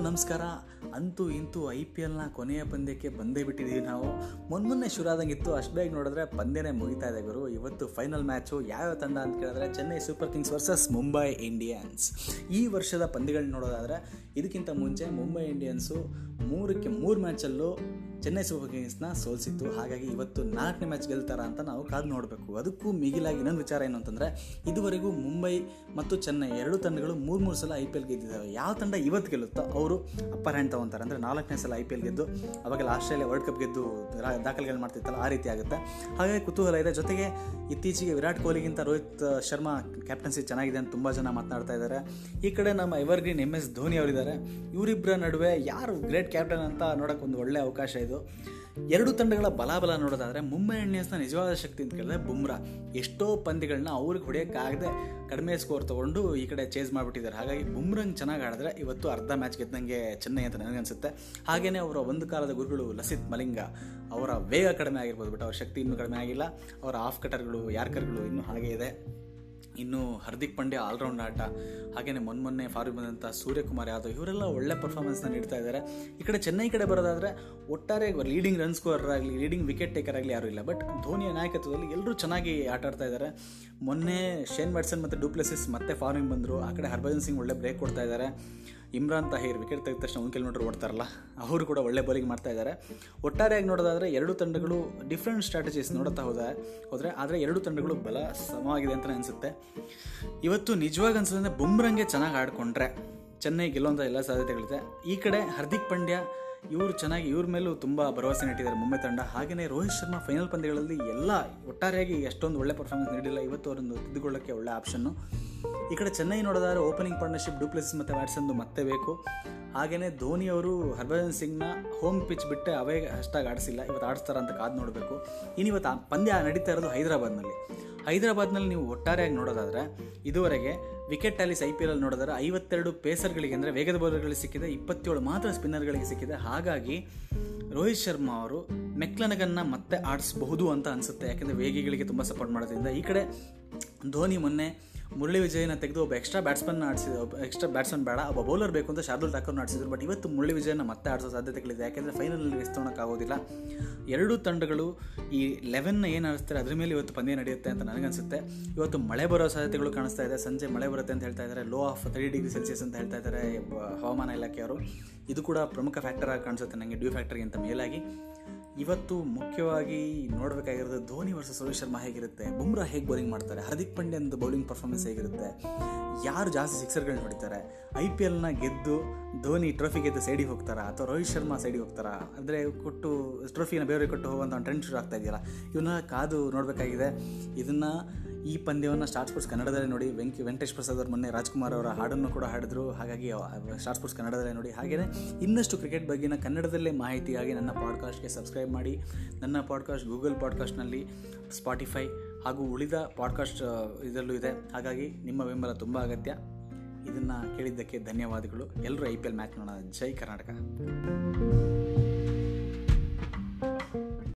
ನಮಸ್ಕಾರ. ಅಂತೂ ಇಂತೂ ಐ ಪಿ ಎಲ್ನ ಕೊನೆಯ ಪಂದ್ಯಕ್ಕೆ ಬಂದೇ ಬಿಟ್ಟಿದ್ದೀವಿ ನಾವು. ಮೊನ್ನೆ ಶುರು ಆದಂಗಿತ್ತು ಅಷ್ಟು ಬೇಗ ನೋಡಿದ್ರೆ ಪಂದ್ಯನೇ ಮುಗಿತಾ ಇದೆ ಗುರು. ಇವತ್ತು ಫೈನಲ್ ಮ್ಯಾಚು ಯಾವ್ಯಾವ ತಂಡ ಅಂತ ಕೇಳಿದ್ರೆ Chennai Super Kings versus Mumbai Indians ಈ ವರ್ಷದ ಪಂದ್ಯಗಳನ್ನ ನೋಡೋದಾದರೆ ಇದಕ್ಕಿಂತ ಮುಂಚೆ ಮುಂಬೈ ಇಂಡಿಯನ್ಸು ಮೂರಕ್ಕೆ ಮೂರು ಮ್ಯಾಚಲ್ಲೂ ಚೆನ್ನೈ ಸೂಪರ್ ಕಿಂಗ್ಸ್ನ ಸೋಲಿಸಿತ್ತು. ಹಾಗಾಗಿ ಇವತ್ತು ನಾಲ್ಕನೇ ಮ್ಯಾಚ್ ಗೆಲ್ತಾರ ಅಂತ ನಾವು ಕಾದು ನೋಡಬೇಕು. ಅದಕ್ಕೂ ಮಿಗಿಲಾಗಿ ಇನ್ನೊಂದು ವಿಚಾರ ಏನು ಅಂತಂದರೆ, ಇದುವರೆಗೂ ಮುಂಬೈ ಮತ್ತು ಚೆನ್ನೈ ಎರಡು ತಂಡಗಳು ಮೂರು ಮೂರು ಸಲ ಐ ಪಿ ಎಲ್ ಗೆದ್ದಿದ್ದಾವೆ. ಯಾವ ತಂಡ ಇವತ್ತು ಗೆಲ್ಲುತ್ತೋ, ಅವರು ಅಪ್ಪರ್ ತೊಗೊತಾರೆ ಅಂದರೆ ನಾಲ್ಕನೇ ಸಲ ಐ ಪಿ ಎಲ್ ಗೆದ್ದು, ಅವಾಗೆಲ್ಲ ಆಸ್ಟ್ರೇಲಿಯಾ ವರ್ಲ್ಡ್ ಕಪ್ ಗೆದ್ದು ದಾಖಲೆಗಳು ಮಾಡ್ತಿತ್ತಲ್ಲ, ಆ ರೀತಿ ಆಗುತ್ತೆ. ಹಾಗಾಗಿ ಕುತೂಹಲ ಇದೆ. ಜೊತೆಗೆ ಇತ್ತೀಚೆಗೆ ವಿರಾಟ್ ಕೊಹ್ಲಿಗಿಂತ ರೋಹಿತ್ ಶರ್ಮಾ ಕ್ಯಾಪ್ಟನ್ಸಿ ಚೆನ್ನಾಗಿದೆ ಅಂತ ತುಂಬ ಜನ ಮಾತನಾಡ್ತಾ ಇದ್ದಾರೆ. ಈ ಕಡೆ ನಮ್ಮ ಎವರ್ಗ್ರೀನ್ ಎಂ ಎಸ್ ಧೋನಿ ಅವರಿದ್ದಾರೆ. ಇವರಿಬ್ಬರ ನಡುವೆ ಯಾರು ಗ್ರೇಟ್ ಕ್ಯಾಪ್ಟನ್ ಅಂತ ನೋಡೋಕೆ ಒಂದು ಒಳ್ಳೆಯ ಅವಕಾಶ ಇದು. ಎರಡು ತಂಡಗಳ ಬಲಾಬಲ ನೋಡೋದಾದ್ರೆ ಮುಂಬೈ ಇಂಡಿಯನ್ಸ್ನ ನಿಜವಾದ ಶಕ್ತಿ ಅಂತ ಕೇಳಿದ್ರೆ ಬುಮ್ರಾ. ಎಷ್ಟೋ ಪಂದ್ಯಗಳನ್ನ ಅವ್ರಿಗೆ ಹೊಡೆಯೋಕ್ಕಾಗದೆ ಕಡಿಮೆ ಸ್ಕೋರ್ ತೊಗೊಂಡು ಈ ಕಡೆ ಚೇಸ್ ಮಾಡಿಬಿಟ್ಟಿದ್ದಾರೆ. ಹಾಗಾಗಿ ಬುಮ್ರಂಗ್ ಚೆನ್ನಾಗಿ ಆಡಿದ್ರೆ ಇವತ್ತು ಅರ್ಧ ಮ್ಯಾಚ್ ಗೆದ್ದಂಗೆ ಚೆನ್ನೈ ಅಂತ ನನಗನ್ಸುತ್ತೆ. ಹಾಗೆಯೇ ಅವರ ಒಂದು ಕಾಲದ ಗುರುಗಳು ಲಸಿತ್ ಮಲಿಂಗ ಅವರ ವೇಗ ಕಡಿಮೆ ಆಗಿರ್ಬೋದು ಬಟ್ ಅವ್ರ ಶಕ್ತಿ ಇನ್ನೂ ಕಡಿಮೆ ಆಗಿಲ್ಲ. ಅವರ ಆಫ್ ಕಟರ್ಗಳು ಯಾರ್ಕರ್ಗಳು ಇನ್ನೂ ಹಾಗೆ ಇದೆ. ಇನ್ನು ಹಾರ್ದಿಕ್ ಪಾಂಡ್ಯ ಆಲ್ರೌಂಡ್ ಆಟ ಹಾಗೆಯೇ ಮೊನ್ನೆ ಫಾರಿನ್ ಬಂದಂಥ ಸೂರ್ಯಕುಮಾರ್ ಯಾದವ್ ಇವರೆಲ್ಲ ಒಳ್ಳೆ ಪರ್ಫಾರ್ಮೆನ್ಸ್ನ ನೀಡ್ತಾ ಇದ್ದಾರೆ ಈ ಕಡೆ ಚೆನ್ನೈ ಕಡೆ ಬರೋದಾದರೆ ಒಟ್ಟಾರೆ ಲೀಡಿಂಗ್ ರನ್ ಸ್ಕೋರರ್ ಆಗಲಿ ಲೀಡಿಂಗ್ ವಿಕೆಟ್ ಟೇಕರ್ ಆಗಲಿ ಯಾರೂ ಇಲ್ಲ. ಬಟ್ ಧೋನಿಯ ನಾಯಕತ್ವದಲ್ಲಿ ಎಲ್ಲರೂ ಚೆನ್ನಾಗಿ ಆಟ ಆಡ್ತಾ ಇದ್ದಾರೆ ಮೊನ್ನೆ ಶೇನ್ ವ್ಯಾಟ್ಸನ್ ಮತ್ತು ಡೂಪ್ಲೆಸಿಸ್ ಮತ್ತೆ ಫಾರಿನ್ ಬಂದರು. ಆ ಕಡೆ ಹರ್ಭಜನ್ ಸಿಂಗ್ ಒಳ್ಳೆ ಬ್ರೇಕ್ ಕೊಡ್ತಾ ಇದ್ದಾರೆ ಇಮ್ರಾನ್ ತಾಹಿರ್ ವಿಕೆಟ್ ತೆಗೆದ ತಕ್ಷಣ ಒಂದು ಕಿಲೋಮೀಟರ್ ಓಡ್ತಾರಲ್ಲ, ಅವರು ಕೂಡ ಒಳ್ಳೆ ಬೌಲಿಂಗ್ ಮಾಡ್ತಾ ಇದ್ದಾರೆ ಒಟ್ಟಾರೆಯಾಗಿ ನೋಡೋದಾದರೆ ಎರಡು ತಂಡಗಳು ಡಿಫ್ರೆಂಟ್ ಸ್ಟ್ರಾಟಜೀಸ್ ನೋಡುತ್ತಾ ಹೋದ ಹೋದರೆ ಆದರೆ ಎರಡು ತಂಡಗಳು ಬಲ ಸಮವಾಗಿದೆ ಅಂತ ಅನಿಸುತ್ತೆ. ಇವತ್ತು ನಿಜವಾಗಿ ಅನ್ಸೋದಂದ್ರೆ ಬುಮ್ರಂಗೆ ಚೆನ್ನಾಗಿ ಆಡಿಕೊಂಡ್ರೆ. ಚೆನ್ನೈ ಗೆಲ್ಲೋಂಥ ಎಲ್ಲ ಸಾಧ್ಯತೆಗಳಿದೆ. ಈ ಕಡೆ ಹಾರ್ದಿಕ್ ಪಾಂಡ್ಯ ಇವರು ಚೆನ್ನಾಗಿ ಇವ್ರ ಮೇಲೂ ತುಂಬ ಭರವಸೆ ನೀಟ್ಟಿದ್ದಾರೆ ಮುಂಬೈ ತಂಡ. ಹಾಗೆಯೇ ರೋಹಿತ್ ಶರ್ಮಾ ಫೈನಲ್ ಪಂದ್ಯಗಳಲ್ಲಿ ಎಲ್ಲ ಒಟ್ಟಾರೆಯಾಗಿ ಎಷ್ಟೊಂದು ಒಳ್ಳೆ ಪರ್ಫಾರ್ಮೆನ್ಸ್ ನೀಡಿಲ್ಲ. ಇವತ್ತು ಅವರನ್ನು ತಿದ್ದುಕೊಳ್ಳೋಕ್ಕೆ ಒಳ್ಳೆ ಆಪ್ಷನ್ನು ಈ ಕಡೆ ಚೆನ್ನೈ ನೋಡೋದಾದ್ರೆ ಓಪನಿಂಗ್ ಪಾರ್ಟ್ನರ್ಶಿಪ್ ಡೂಪ್ಲೆಸಿಸ್ ಮತ್ತು ವ್ಯಾಟ್ಸನ್ದು ಮತ್ತೆ ಬೇಕು. ಹಾಗೆಯೇ ಧೋನಿ ಅವರು ಹರ್ಭಜನ್ ಸಿಂಗ್ನ ಹೋಮ್ ಪಿಚ್ ಬಿಟ್ಟೆ ಅವೇ ಅಷ್ಟಾಗಿ ಆಡಿಸಿಲ್ಲ. ಇವತ್ತು ಆಡಿಸ್ತಾರ ಅಂತ ಕಾದು ನೋಡಬೇಕು. ಇನ್ನು ಇವತ್ತು ಆ ಪಂದ್ಯ ನಡೀತಾ ಇರೋದು ಹೈದರಾಬಾದ್ನಲ್ಲಿ. ಹೈದರಾಬಾದ್ನಲ್ಲಿ ನೀವು ಒಟ್ಟಾರೆಯಾಗಿ ನೋಡೋದಾದರೆ ಇದುವರೆಗೆ wicket tallies I P L ನೋಡಿದ್ರೆ ಐವತ್ತೆರಡು ಪೇಸರ್ಗಳಿಗೆ ಅಂದರೆ ವೇಗದ ಬೌಲರ್ಗಳಿಗೆ ಸಿಕ್ಕಿದೆ, ಇಪ್ಪತ್ತೇಳು ಮಾತ್ರ ಸ್ಪಿನ್ನರ್ಗಳಿಗೆ ಸಿಕ್ಕಿದೆ. ಹಾಗಾಗಿ ರೋಹಿತ್ ಶರ್ಮಾ ಅವರು ಮೆಕ್ಲನಗನ್ನ ಮತ್ತೆ ಆಡಿಸಬಹುದು ಅಂತ ಅನಿಸುತ್ತೆ. ಯಾಕೆಂದರೆ ವೇಗಿಗಳಿಗೆ ತುಂಬ ಸಪೋರ್ಟ್ ಮಾಡೋದ್ರಿಂದ. ಈ ಕಡೆ ಧೋನಿ ಮೊನ್ನೆ ಮುರಳಿ ವಿಜಯನ ತೆಗೆದು ಒಬ್ಬ ಎಕ್ಸ್ಟ್ರಾ ಬ್ಯಾಟ್ಸ್ಮನ್ ಆಡಿಸಿದ ಒಬ್ಬ ಎಕ್ಸ್ಟ್ರಾ ಬ್ಯಾಟ್ಸ್ಮನ್ ಬೇಡ, ಒಬ್ಬ ಬೌಲರ್ ಬೇಕು ಅಂತ ಶಾರ್ದುಲ್ ಠಾಕೂರ್ನ ಆಡಿಸಿದ್ರು. ಬಟ್ ಇವತ್ತು ಮುರಳಿ ವಿಜಯನ ಮತ್ತೆ ಆಡಿಸೋ ಸಾಧ್ಯತೆಗಳಿದೆ. ಯಾಕೆಂದರೆ ಫೈನಲಲ್ಲಿ ಆಗೋದಿಲ್ಲ. ಎರಡೂ ತಂಡಗಳು ಈ ಲೆವೆನ್ನ ಏನು ಆಡಿಸ್ತಾರೆ, ಅದ್ರ ಮೇಲೆ ಇವತ್ತು ಪಂದ್ಯ ನಡೆಯುತ್ತೆ ಅಂತ ನನಗನ್ಸುತ್ತೆ. ಇವತ್ತು ಮಳೆ ಬರೋ ಸಾಧ್ಯತೆಗಳು ಕಾಣಿಸ್ತಾ ಇದೆ. ಸಂಜೆ ಮಳೆ ಬರುತ್ತೆ ಅಂತ ಹೇಳ್ತಾ ಇದ್ದಾರೆ. Low of thirty degree Celsius ಅಂತ ಹೇಳ್ತಾ ಇದ್ದಾರೆ ಹವಾಮಾನ ಇಲಾಖೆಯವರು. ಇದು ಕೂಡ ಪ್ರಮುಖ ಫ್ಯಾಕ್ಟರ್ ಆಗಿ ಕಾಣಿಸುತ್ತೆ ನನಗೆ ಡ್ಯೂ ಫ್ಯಾಕ್ಟರ್ಗಿಂತ ಮೇಲಾಗಿ. ಇವತ್ತು ಮುಖ್ಯವಾಗಿ ನೋಡಬೇಕಾಗಿರೋದು ಧೋನಿ ವರ್ಸಸ್ ರೋಹಿತ್ ಶರ್ಮಾ ಹೇಗಿರುತ್ತೆ? ಬುಮ್ರಾ ಹೇಗೆ ಬೌಲಿಂಗ್ ಮಾಡ್ತಾರೆ? ಹಾರ್ದಿಕ್ ಪಾಂಡ್ಯಂದು ಬೌಲಿಂಗ್ ಪರ್ಫಾರ್ಮೆನ್ಸ್ ಹೇಗಿರುತ್ತೆ ಯಾರು ಜಾಸ್ತಿ ಸಿಕ್ಸರ್ಗಳನ್ನ ಹೊಡಿತಾರೆ? ಐ ಪಿ ಎಲ್ನ ಗೆದ್ದು ಧೋನಿ ಟ್ರೋಫಿ ಗೆದ್ದು ಸೈಡಿಗೆ ಹೋಗ್ತಾರಾ? ಅಥವಾ ರೋಹಿತ್ ಶರ್ಮಾ ಸೈಡಿಗೆ ಹೋಗ್ತಾರಾ? ಅಂದರೆ ಕೊಟ್ಟು ಟ್ರೋಫಿನ ಬೇರೆ ಕೊಟ್ಟು ಹೋಗುವಂಥ ಒಂದು ಟ್ರೆಂಡ್ ಶುರು ಆಗ್ತಾ ಇದೆಯಲ್ಲ ಇವನ್ನ ಕಾದು ನೋಡಬೇಕಾಗಿದೆ. ಇದನ್ನು ಈ ಪಂದ್ಯವನ್ನು ಸ್ಟಾರ್ ಸ್ಪೋರ್ಟ್ಸ್ ಕನ್ನಡದಲ್ಲೇ ನೋಡಿ, ವೆಂಕಿ, ವೆಂಕಟೇಶ್ ಪ್ರಸಾದ್ ಅವರು ಮೊನ್ನೆ ರಾಜ್ಕುಮಾರ್ ಅವರ ಹಾಡನ್ನು ಕೂಡ ಹಾಡಿದ್ರು. ಹಾಗಾಗಿ ಸ್ಟಾರ್ ಸ್ಪೋರ್ಟ್ಸ್ ಕನ್ನಡದಲ್ಲೇ ನೋಡಿ ಹಾಗೆಯೇ ಇನ್ನಷ್ಟು ಕ್ರಿಕೆಟ್ ಬಗ್ಗೆನ ಕನ್ನಡದಲ್ಲೇ ಮಾಹಿತಿಯಾಗಿ ನನ್ನ ಪಾಡ್ಕಾಸ್ಟ್ಗೆ ಸಬ್ಸ್ಕ್ರೈಬ್ ಮಾಡಿ. ನನ್ನ ಪಾಡ್ಕಾಸ್ಟ್ ಗೂಗಲ್ ಪಾಡ್ಕಾಸ್ಟ್ನಲ್ಲಿ ಸ್ಪಾಟಿಫೈ ಹಾಗೂ ಉಳಿದ ಪಾಡ್ಕಾಸ್ಟ್ ಇದರಲ್ಲೂ ಇದೆ. ಹಾಗಾಗಿ ನಿಮ್ಮ ಬೆಂಬಲ ತುಂಬ ಅಗತ್ಯ. ಇದನ್ನು ಕೇಳಿದ್ದಕ್ಕೆ ಧನ್ಯವಾದಗಳು. ಎಲ್ಲರೂ ಐ ಪಿ ಎಲ್ ಮ್ಯಾಚ್ ನೋಡೋಣ. ಜೈ ಕರ್ನಾಟಕ.